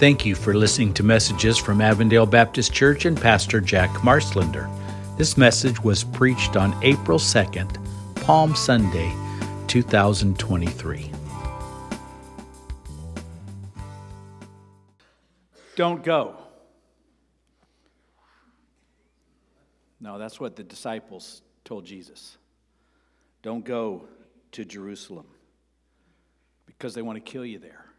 Thank you for listening to messages from Avondale Baptist Church and Pastor Jack Marslander. This message was preached on April 2nd, Palm Sunday, 2023. Don't go. No, that's what the disciples told Jesus. Don't go to Jerusalem because they want to kill you there.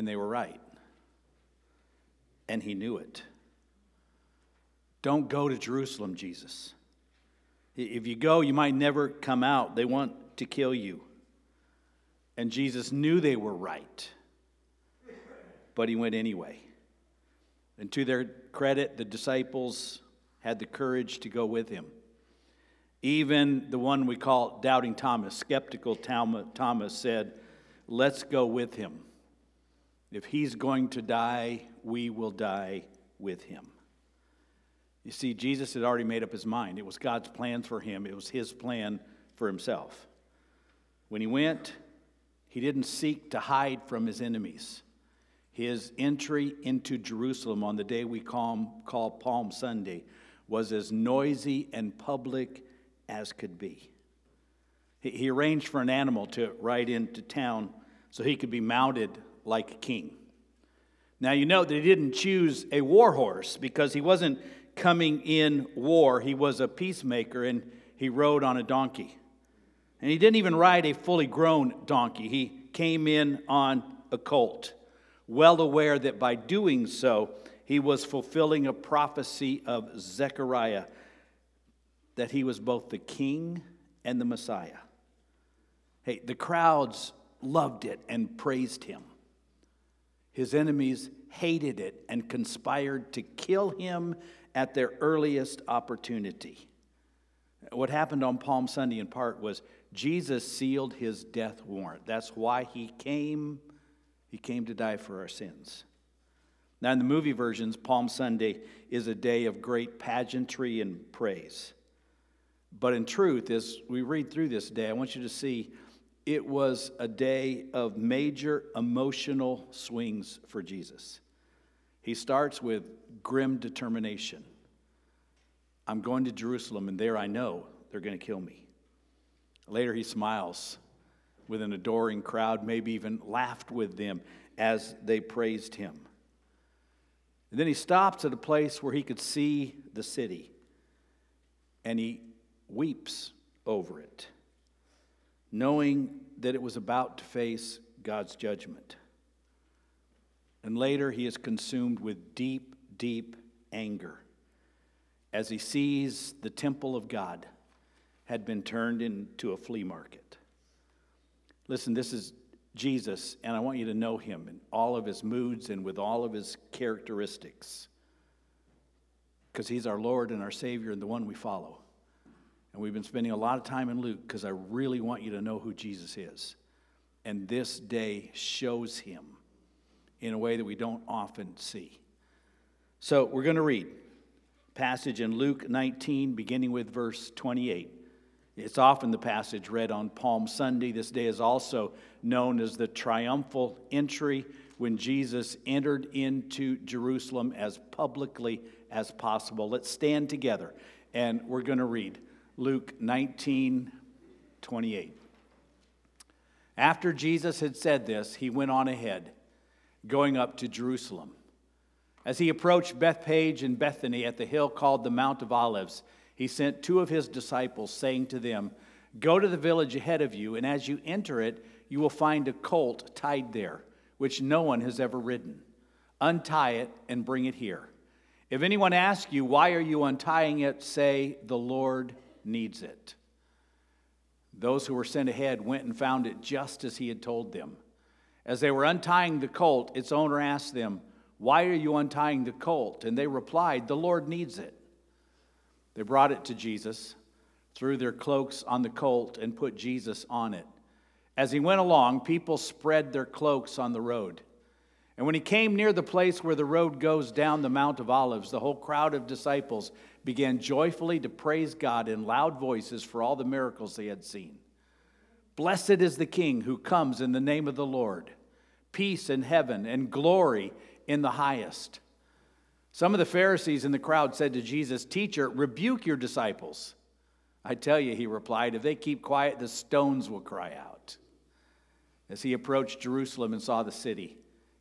And they were right. And he knew it. Don't go to Jerusalem, Jesus. If you go, you might never come out. They want to kill you. And Jesus knew they were right, but he went anyway. And to their credit, the disciples had the courage to go with him. Even the one we call Doubting Thomas, skeptical Thomas, said, Let's go with him. If he's going to die, we will die with him. You see, Jesus had already made up his mind. It was God's plans for him, it was his plan for himself. When he went, he didn't seek to hide from his enemies. His entry into Jerusalem on the day we call, call Palm Sunday was as noisy and public as could be. He, he arranged for an animal to ride into town so he could be mounted like a king. Now, you know that he didn't choose a war horse because he wasn't coming in war. He was a peacemaker and he rode on a donkey. And he didn't even ride a fully grown donkey, he came in on a colt, well aware that by doing so, he was fulfilling a prophecy of Zechariah that he was both the king and the Messiah. Hey, the crowds loved it and praised him. His enemies hated it and conspired to kill him at their earliest opportunity. What happened on Palm Sunday in part was Jesus sealed his death warrant. That's why he came. He came to die for our sins. Now, in the movie versions, Palm Sunday is a day of great pageantry and praise. But in truth, as we read through this day, I want you to see it was a day of major emotional swings for Jesus. He starts with grim determination I'm going to Jerusalem, and there I know they're going to kill me. Later, he smiles with an adoring crowd, maybe even laughed with them as they praised him. And then he stops at a place where he could see the city, and he weeps over it knowing that it was about to face God's judgment. And later, he is consumed with deep, deep anger as he sees the temple of God had been turned into a flea market. Listen, this is Jesus, and I want you to know him in all of his moods and with all of his characteristics. Because he's our Lord and our Savior and the one we follow. And we've been spending a lot of time in Luke because I really want you to know who Jesus is. And this day shows him in a way that we don't often see. So we're going to read passage in Luke 19, beginning with verse 28. It's often the passage read on Palm Sunday. This day is also known as the triumphal entry when Jesus entered into Jerusalem as publicly as possible. Let's stand together and we're going to read. Luke 19 28. After Jesus had said this, he went on ahead, going up to Jerusalem. As he approached Bethphage and Bethany at the hill called the Mount of Olives, he sent two of his disciples, saying to them, Go to the village ahead of you, and as you enter it, you will find a colt tied there, which no one has ever ridden. Untie it and bring it here. If anyone asks you, Why are you untying it? say, The Lord needs it. Those who were sent ahead went and found it just as he had told them. As they were untying the colt, its owner asked them, Why are you untying the colt? And they replied, The Lord needs it. They brought it to Jesus, threw their cloaks on the colt, and put Jesus on it. As he went along, people spread their cloaks on the road. And when he came near the place where the road goes down the Mount of Olives, the whole crowd of disciples began joyfully to praise God in loud voices for all the miracles they had seen. Blessed is the King who comes in the name of the Lord. peace in heaven and glory in the highest. Some of the Pharisees in the crowd said to Jesus, Teacher, rebuke your disciples. I tell you, he replied, if they keep quiet, the stones will cry out. As he approached Jerusalem and saw the city,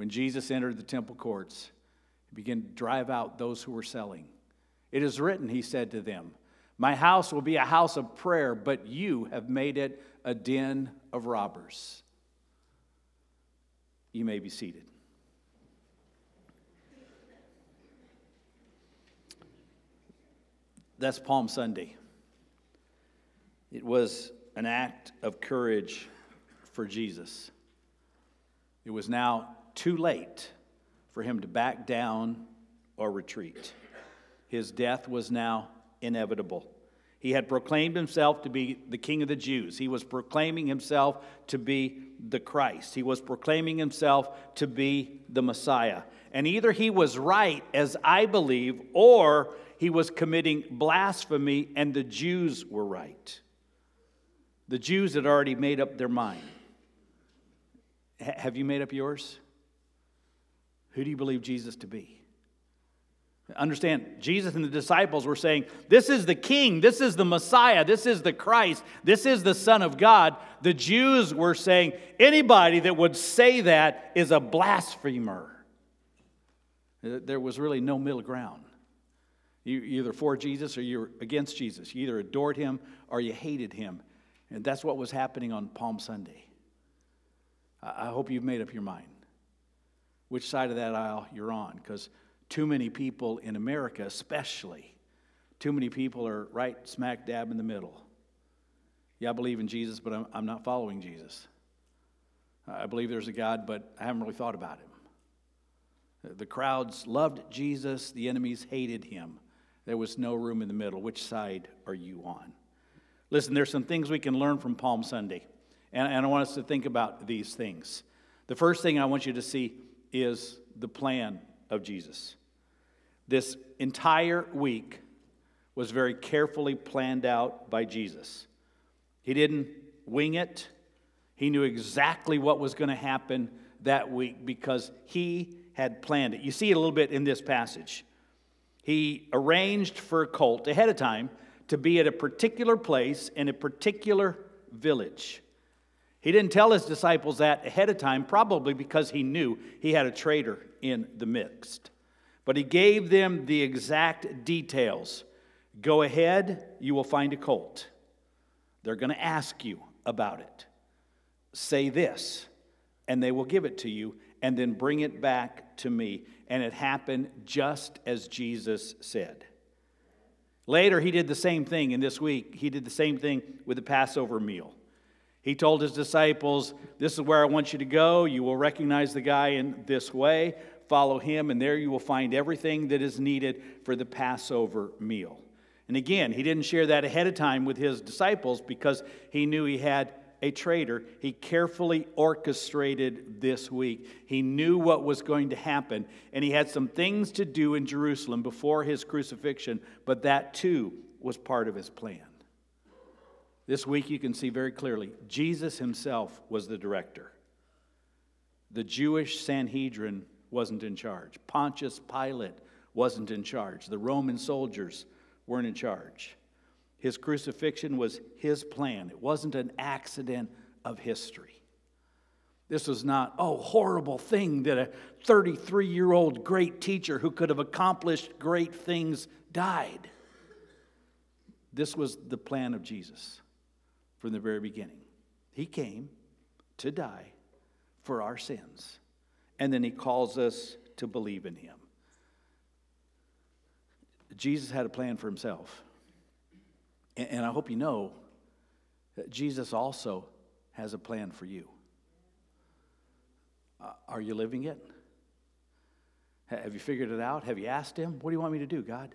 When Jesus entered the temple courts, he began to drive out those who were selling. It is written, he said to them, My house will be a house of prayer, but you have made it a den of robbers. You may be seated. That's Palm Sunday. It was an act of courage for Jesus. It was now too late for him to back down or retreat. His death was now inevitable. He had proclaimed himself to be the king of the Jews. He was proclaiming himself to be the Christ. He was proclaiming himself to be the Messiah. And either he was right, as I believe, or he was committing blasphemy and the Jews were right. The Jews had already made up their mind. H- have you made up yours? Who do you believe Jesus to be? Understand, Jesus and the disciples were saying, This is the King, this is the Messiah, this is the Christ, this is the Son of God. The Jews were saying, Anybody that would say that is a blasphemer. There was really no middle ground. You either for Jesus or you're against Jesus. You either adored him or you hated him. And that's what was happening on Palm Sunday. I hope you've made up your mind which side of that aisle you're on because too many people in America, especially, too many people are right smack dab in the middle. Yeah, I believe in Jesus, but I'm, I'm not following Jesus. I believe there's a God, but I haven't really thought about him. The crowds loved Jesus, the enemies hated him. There was no room in the middle. Which side are you on? Listen, there's some things we can learn from Palm Sunday, and, and I want us to think about these things. The first thing I want you to see is the plan of Jesus. This entire week was very carefully planned out by Jesus. He didn't wing it, he knew exactly what was going to happen that week because he had planned it. You see it a little bit in this passage. He arranged for a colt ahead of time to be at a particular place in a particular village. He didn't tell his disciples that ahead of time, probably because he knew he had a traitor in the midst. But he gave them the exact details. Go ahead, you will find a colt. They're going to ask you about it. Say this, and they will give it to you, and then bring it back to me. And it happened just as Jesus said. Later, he did the same thing in this week. He did the same thing with the Passover meal. He told his disciples, This is where I want you to go. You will recognize the guy in this way. Follow him, and there you will find everything that is needed for the Passover meal. And again, he didn't share that ahead of time with his disciples because he knew he had a traitor. He carefully orchestrated this week. He knew what was going to happen, and he had some things to do in Jerusalem before his crucifixion, but that too was part of his plan. This week you can see very clearly Jesus himself was the director. The Jewish Sanhedrin wasn't in charge. Pontius Pilate wasn't in charge. The Roman soldiers weren't in charge. His crucifixion was his plan, it wasn't an accident of history. This was not, oh, horrible thing that a 33 year old great teacher who could have accomplished great things died. This was the plan of Jesus from the very beginning. He came to die for our sins, and then he calls us to believe in him. Jesus had a plan for himself. And I hope you know that Jesus also has a plan for you. Uh, are you living it? Have you figured it out? Have you asked Him? What do you want me to do, God?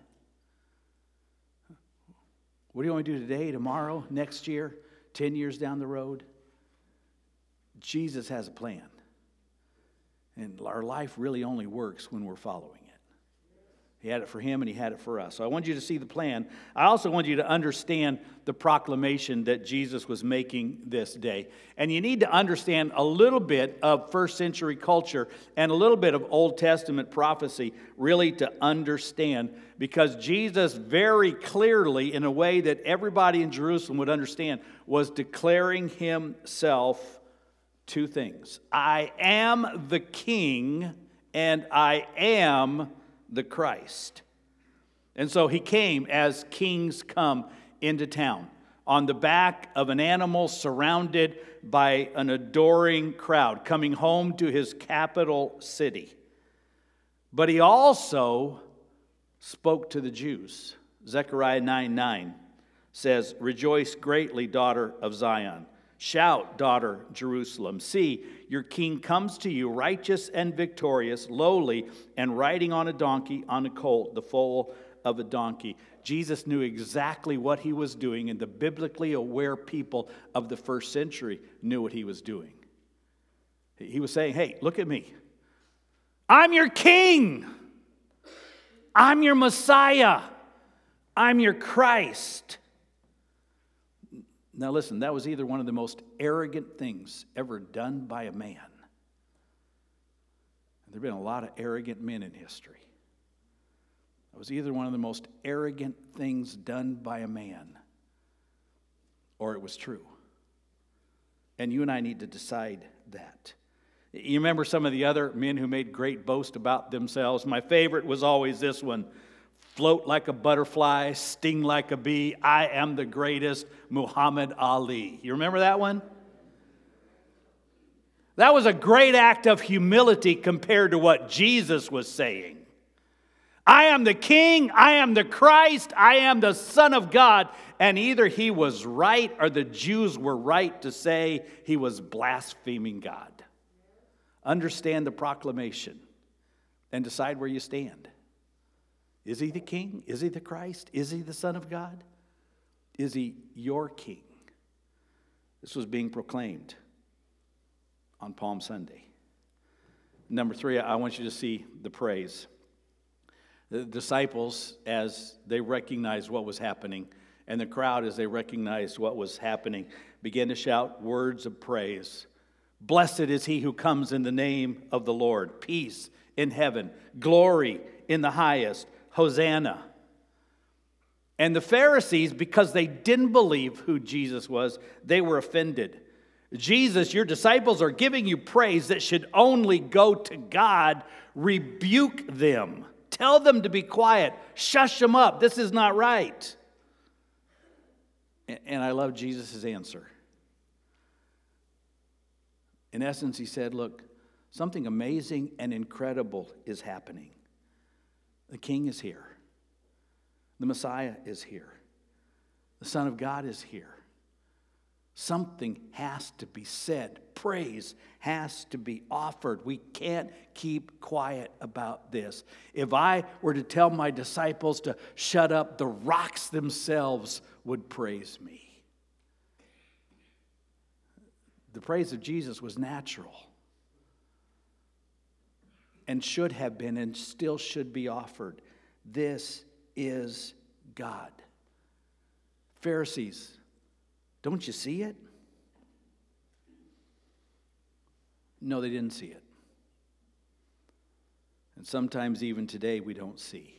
What do you want me to do today, tomorrow, next year, 10 years down the road? Jesus has a plan. And our life really only works when we're following. He had it for him and he had it for us. So I want you to see the plan. I also want you to understand the proclamation that Jesus was making this day. And you need to understand a little bit of first century culture and a little bit of Old Testament prophecy really to understand because Jesus very clearly, in a way that everybody in Jerusalem would understand, was declaring himself two things I am the king and I am the Christ. And so he came as kings come into town on the back of an animal surrounded by an adoring crowd coming home to his capital city. But he also spoke to the Jews. Zechariah 9 9 says, Rejoice greatly, daughter of Zion. Shout, daughter Jerusalem. See, your king comes to you, righteous and victorious, lowly, and riding on a donkey, on a colt, the foal of a donkey. Jesus knew exactly what he was doing, and the biblically aware people of the first century knew what he was doing. He was saying, Hey, look at me. I'm your king. I'm your Messiah. I'm your Christ. Now, listen, that was either one of the most arrogant things ever done by a man. There have been a lot of arrogant men in history. It was either one of the most arrogant things done by a man, or it was true. And you and I need to decide that. You remember some of the other men who made great boast about themselves? My favorite was always this one float like a butterfly, sting like a bee. I am the greatest, Muhammad Ali. You remember that one? That was a great act of humility compared to what Jesus was saying. I am the King, I am the Christ, I am the Son of God. And either he was right or the Jews were right to say he was blaspheming God. Understand the proclamation and decide where you stand. Is he the king? Is he the Christ? Is he the Son of God? Is he your king? This was being proclaimed on Palm Sunday. Number three, I want you to see the praise. The disciples, as they recognized what was happening, and the crowd, as they recognized what was happening, began to shout words of praise. Blessed is he who comes in the name of the Lord. Peace in heaven, glory in the highest. Hosanna. And the Pharisees, because they didn't believe who Jesus was, they were offended. Jesus, your disciples are giving you praise that should only go to God. Rebuke them. Tell them to be quiet. Shush them up. This is not right. And I love Jesus' answer. In essence, he said, Look, something amazing and incredible is happening. The King is here. The Messiah is here. The Son of God is here. Something has to be said. Praise has to be offered. We can't keep quiet about this. If I were to tell my disciples to shut up, the rocks themselves would praise me. The praise of Jesus was natural and should have been and still should be offered. This is God. Pharisees, don't you see it? No, they didn't see it. And sometimes, even today, we don't see.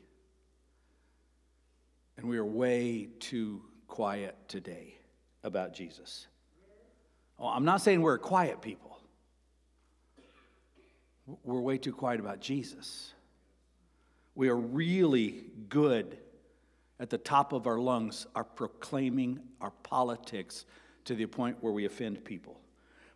And we are way too quiet today about Jesus. Oh, I'm not saying we're quiet people we're way too quiet about Jesus. We are really good at the top of our lungs are proclaiming our politics to the point where we offend people.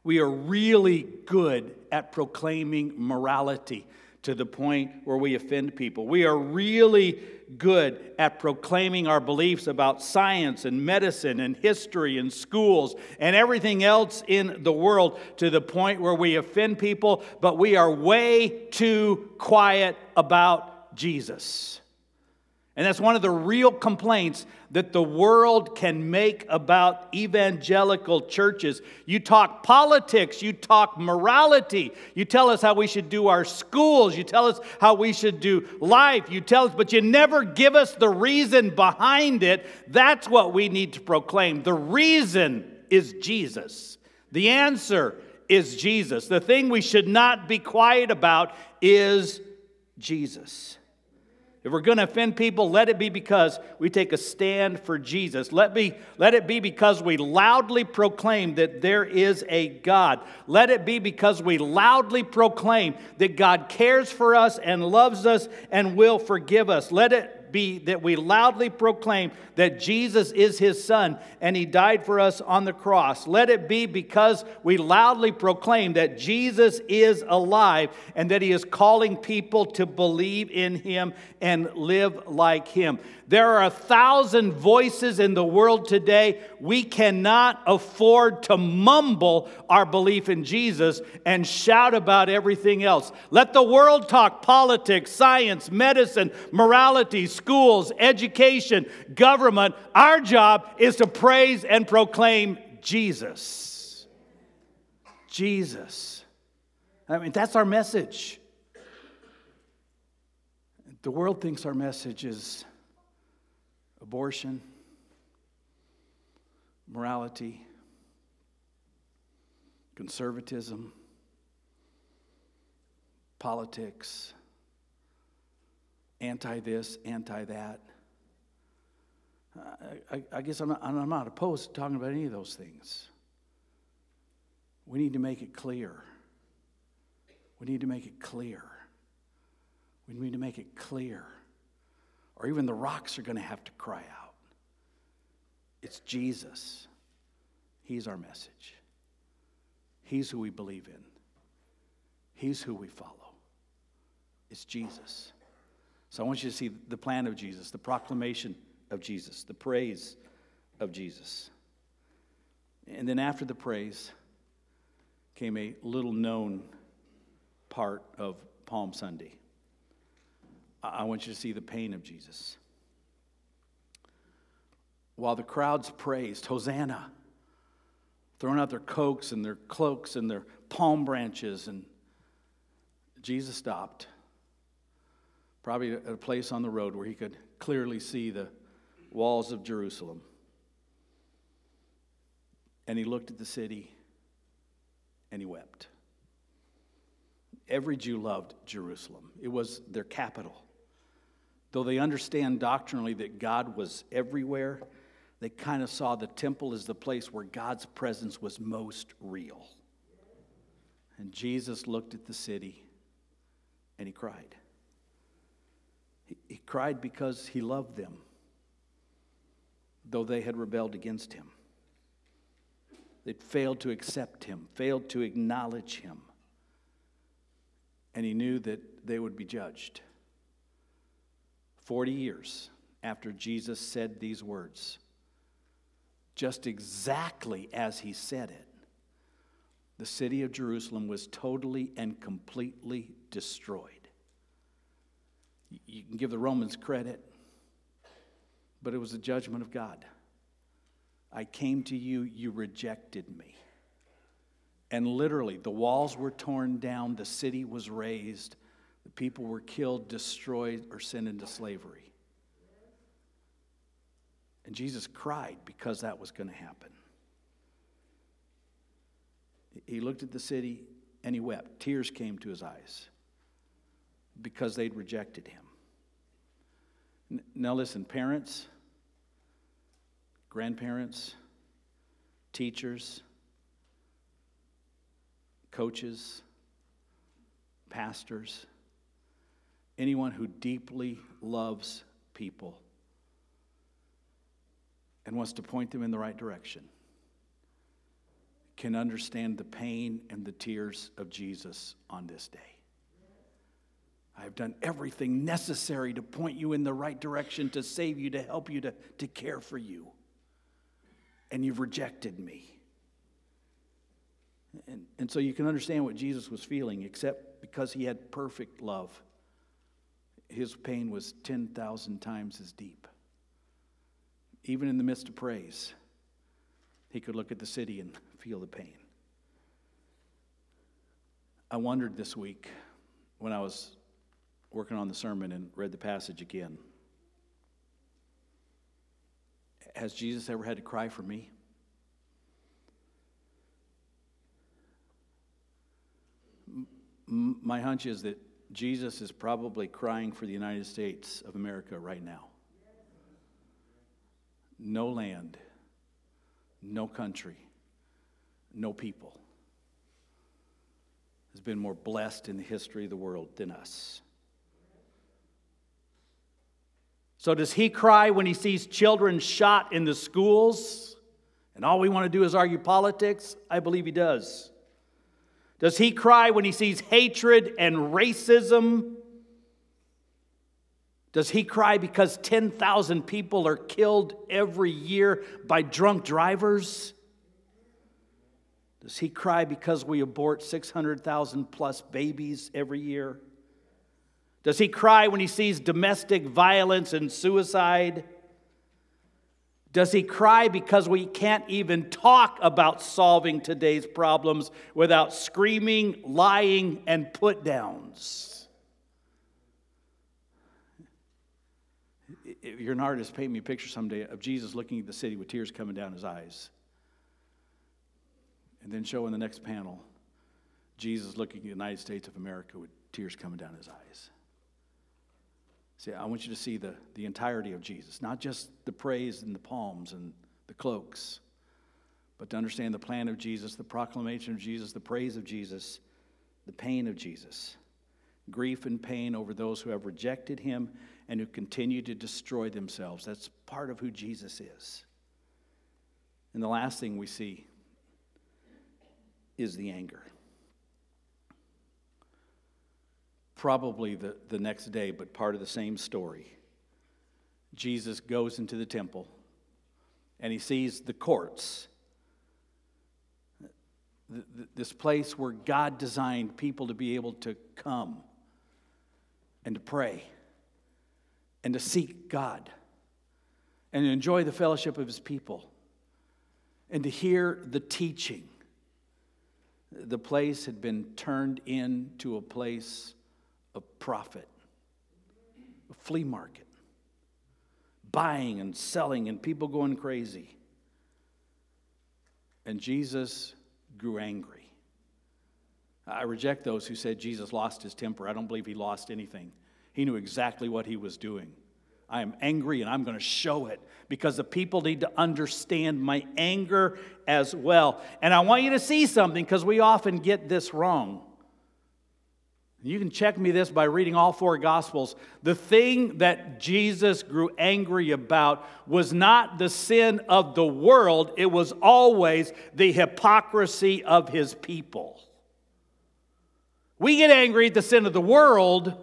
We are really good at proclaiming morality to the point where we offend people. We are really good at proclaiming our beliefs about science and medicine and history and schools and everything else in the world to the point where we offend people, but we are way too quiet about Jesus. And that's one of the real complaints that the world can make about evangelical churches. You talk politics, you talk morality, you tell us how we should do our schools, you tell us how we should do life, you tell us, but you never give us the reason behind it. That's what we need to proclaim. The reason is Jesus. The answer is Jesus. The thing we should not be quiet about is Jesus. If we're going to offend people, let it be because we take a stand for Jesus. Let, be, let it be because we loudly proclaim that there is a God. Let it be because we loudly proclaim that God cares for us and loves us and will forgive us. Let it be that we loudly proclaim that Jesus is his son and he died for us on the cross. Let it be because we loudly proclaim that Jesus is alive and that he is calling people to believe in him and live like him. There are a thousand voices in the world today. We cannot afford to mumble our belief in Jesus and shout about everything else. Let the world talk politics, science, medicine, morality, schools, education, government. Our job is to praise and proclaim Jesus. Jesus. I mean, that's our message. The world thinks our message is abortion, morality, conservatism, politics, anti this, anti that. I, I, guess I'm not, I'm not opposed to talking about any of those things. We need to make it clear. We need to make it clear. We need to make it clear or even the rocks are going to have to cry out. It's Jesus. He's our message. He's who we believe in. He's who we follow. It's Jesus. So I want you to see the plan of Jesus, the proclamation of Jesus, the praise of Jesus. And then after the praise came a little known part of Palm Sunday. I want you to see the pain of Jesus. While the crowds praised, Hosanna, throwing out their coats and their cloaks and their palm branches, and Jesus stopped, probably at a place on the road where he could clearly see the walls of Jerusalem. And he looked at the city and he wept. Every Jew loved Jerusalem, it was their capital. Though they understand doctrinally that God was everywhere, they kind of saw the temple as the place where God's presence was most real. And Jesus looked at the city and he cried. He, cried because he loved them, though they had rebelled against him. They'd failed to accept him, failed to acknowledge him. And he knew that they would be judged. 40 years after Jesus said these words, just exactly as he said it, the city of Jerusalem was totally and completely destroyed. You can give the Romans credit, but it was the judgment of God. I came to you, you rejected me. And literally, the walls were torn down, the city was razed, the people were killed, destroyed, or sent into slavery. And Jesus cried because that was going to happen. He looked at the city and he wept. Tears came to his eyes because they'd rejected him. Now, listen, parents, grandparents, teachers, coaches, pastors, anyone who deeply loves people and wants to point them in the right direction can understand the pain and the tears of Jesus on this day. I have done everything necessary to point you in the right direction, to save you, to help you, to, to care for you. And you've rejected me. And, and so you can understand what Jesus was feeling, except because he had perfect love. His pain was 10,000 times as deep. Even in the midst of praise, he could look at the city and feel the pain. I wondered this week when I was working on the sermon and read the passage again. Has Jesus ever had to cry for me? My hunch is that Jesus is probably crying for the United States of America right now. No land, no country, no people has been more blessed in the history of the world than us. So, does he cry when he sees children shot in the schools and all we want to do is argue politics? I believe he does. Does he cry when he sees hatred and racism? Does he cry because 10,000 people are killed every year by drunk drivers? Does he cry because we abort 600,000 plus babies every year? Does he cry when he sees domestic violence and suicide? Does he cry because we can't even talk about solving today's problems without screaming, lying, and put downs? If you're an artist, paint me a picture someday of Jesus looking at the city with tears coming down his eyes. And then show in the next panel Jesus looking at the United States of America with tears coming down his eyes. See, I want you to see the, the entirety of Jesus, not just the praise and the palms and the cloaks, but to understand the plan of Jesus, the proclamation of Jesus, the praise of Jesus, the pain of Jesus, grief and pain over those who have rejected him and who continue to destroy themselves. That's part of who Jesus is. And the last thing we see is the anger. Probably the, the next day, but part of the same story. Jesus goes into the temple and he sees the courts, this place where God designed people to be able to come and to pray and to seek God and to enjoy the fellowship of his people and to hear the teaching. The place had been turned into a place a profit, a flea market, buying and selling, and people going crazy. And Jesus grew angry. I reject those who said Jesus lost his temper. I don't believe he lost anything. He knew exactly what he was doing. I am angry and I'm going to show it because the people need to understand my anger as well. And I want you to see something because we often get this wrong. You can check me this by reading all four Gospels. The thing that Jesus grew angry about was not the sin of the world, it was always the hypocrisy of his people. We get angry at the sin of the world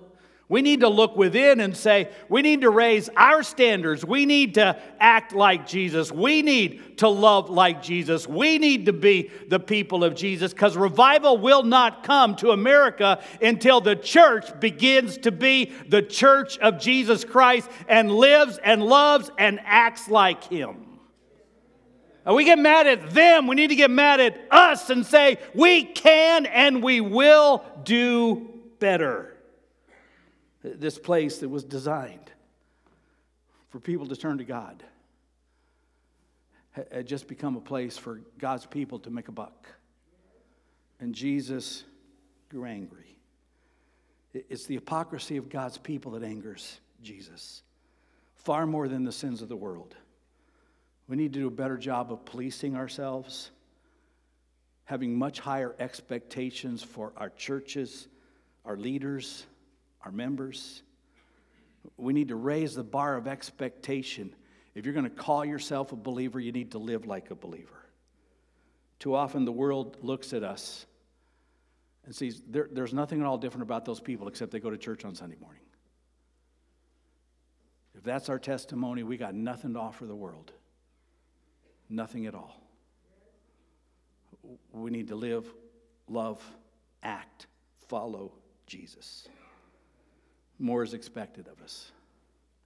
we need to look within and say, we need to raise our standards. We need to act like Jesus. We need to love like Jesus. We need to be the people of Jesus because revival will not come to America until the church begins to be the church of Jesus Christ and lives and loves and acts like Him. And we get mad at them. We need to get mad at us and say, we can and we will do better this place that was designed for people to turn to God had just become a place for God's people to make a buck. And Jesus grew angry. It's the hypocrisy of God's people that angers Jesus far more than the sins of the world. We need to do a better job of policing ourselves, having much higher expectations for our churches, our leaders, our members. We need to raise the bar of expectation. If you're going to call yourself a believer, you need to live like a believer. Too often the world looks at us And sees there, there's nothing at all different about those people except they go to church on Sunday morning. If that's our testimony, we got nothing to offer the world. Nothing at all. We need to live, love, act, follow Jesus. More is expected of us.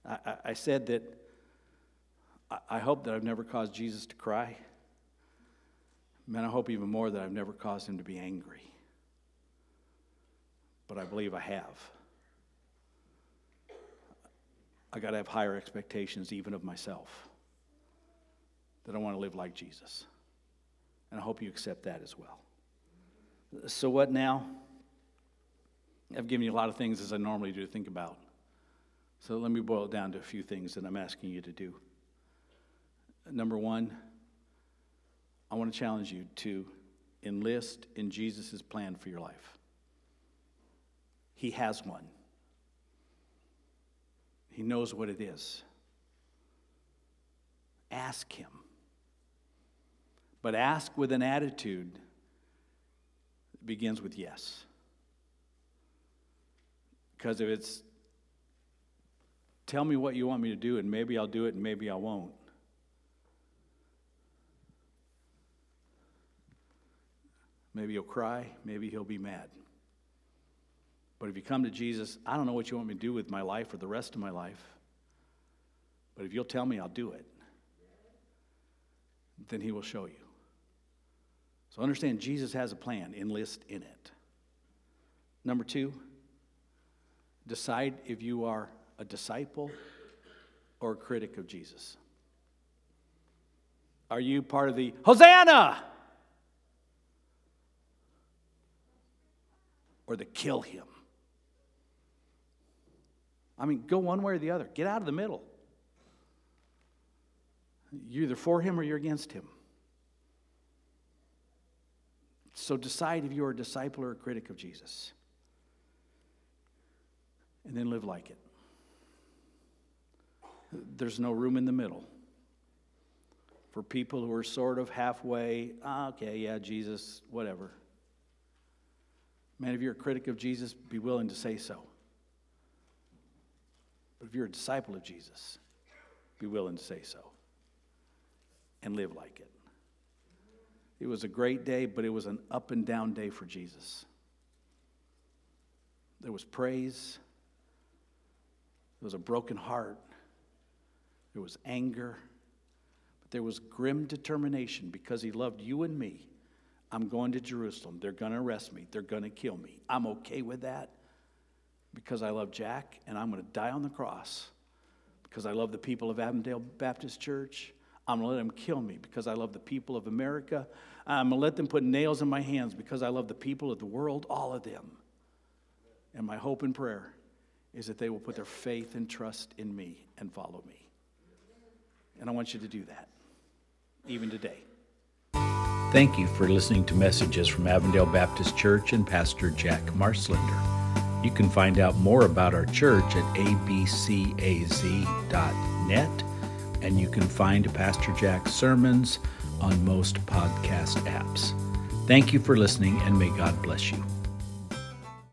I, I, I said that I, I hope that I've never caused Jesus to cry. Man, I hope even more that I've never caused him to be angry. But I believe I have. I got to have higher expectations even of myself. That I want to live like Jesus. And I hope you accept that as well. So, what now? I've given you a lot of things as I normally do to think about. So, let me boil it down to a few things that I'm asking you to do. Number one, I want to challenge you to enlist in Jesus' plan for your life. He has one, He knows what it is. Ask Him. But ask with an attitude that begins with yes. Because if it's, tell me what you want me to do, and maybe I'll do it and maybe I won't. Maybe he'll cry, maybe he'll be mad. But if you come to Jesus, I don't know what you want me to do with my life or the rest of my life. But if you'll tell me, I'll do it. Then he will show you. So understand Jesus has a plan, enlist in it. Number two, decide if you are a disciple or a critic of Jesus. Are you part of the Hosanna? or the kill him. I mean, go one way or the other. Get out of the middle. You're either for him or you're against him. So decide if you're a disciple or a critic of Jesus. And then live like it. There's no room in the middle for people who are sort of halfway, ah, okay, yeah, Jesus, whatever. Man, if you're a critic of Jesus, be willing to say so. But if you're a disciple of Jesus, be willing to say so and live like it. It was a great day, but it was an up and down day for Jesus. There was praise, there was a broken heart, there was anger, but there was grim determination because he loved you and me I'm going to Jerusalem. They're going to arrest me. They're going to kill me. I'm okay with that because I love Jack and I'm going to die on the cross because I love the people of Avondale Baptist Church. I'm going to let them kill me because I love the people of America. I'm going to let them put nails in my hands because I love the people of the world, all of them. And my hope and prayer is that they will put their faith and trust in me and follow me. And I want you to do that, even today. Thank you for listening to messages from Avondale Baptist Church and Pastor Jack Marslender. You can find out more about our church at abcaz.net, and you can find Pastor Jack's sermons on most podcast apps. Thank you for listening, and may God bless you.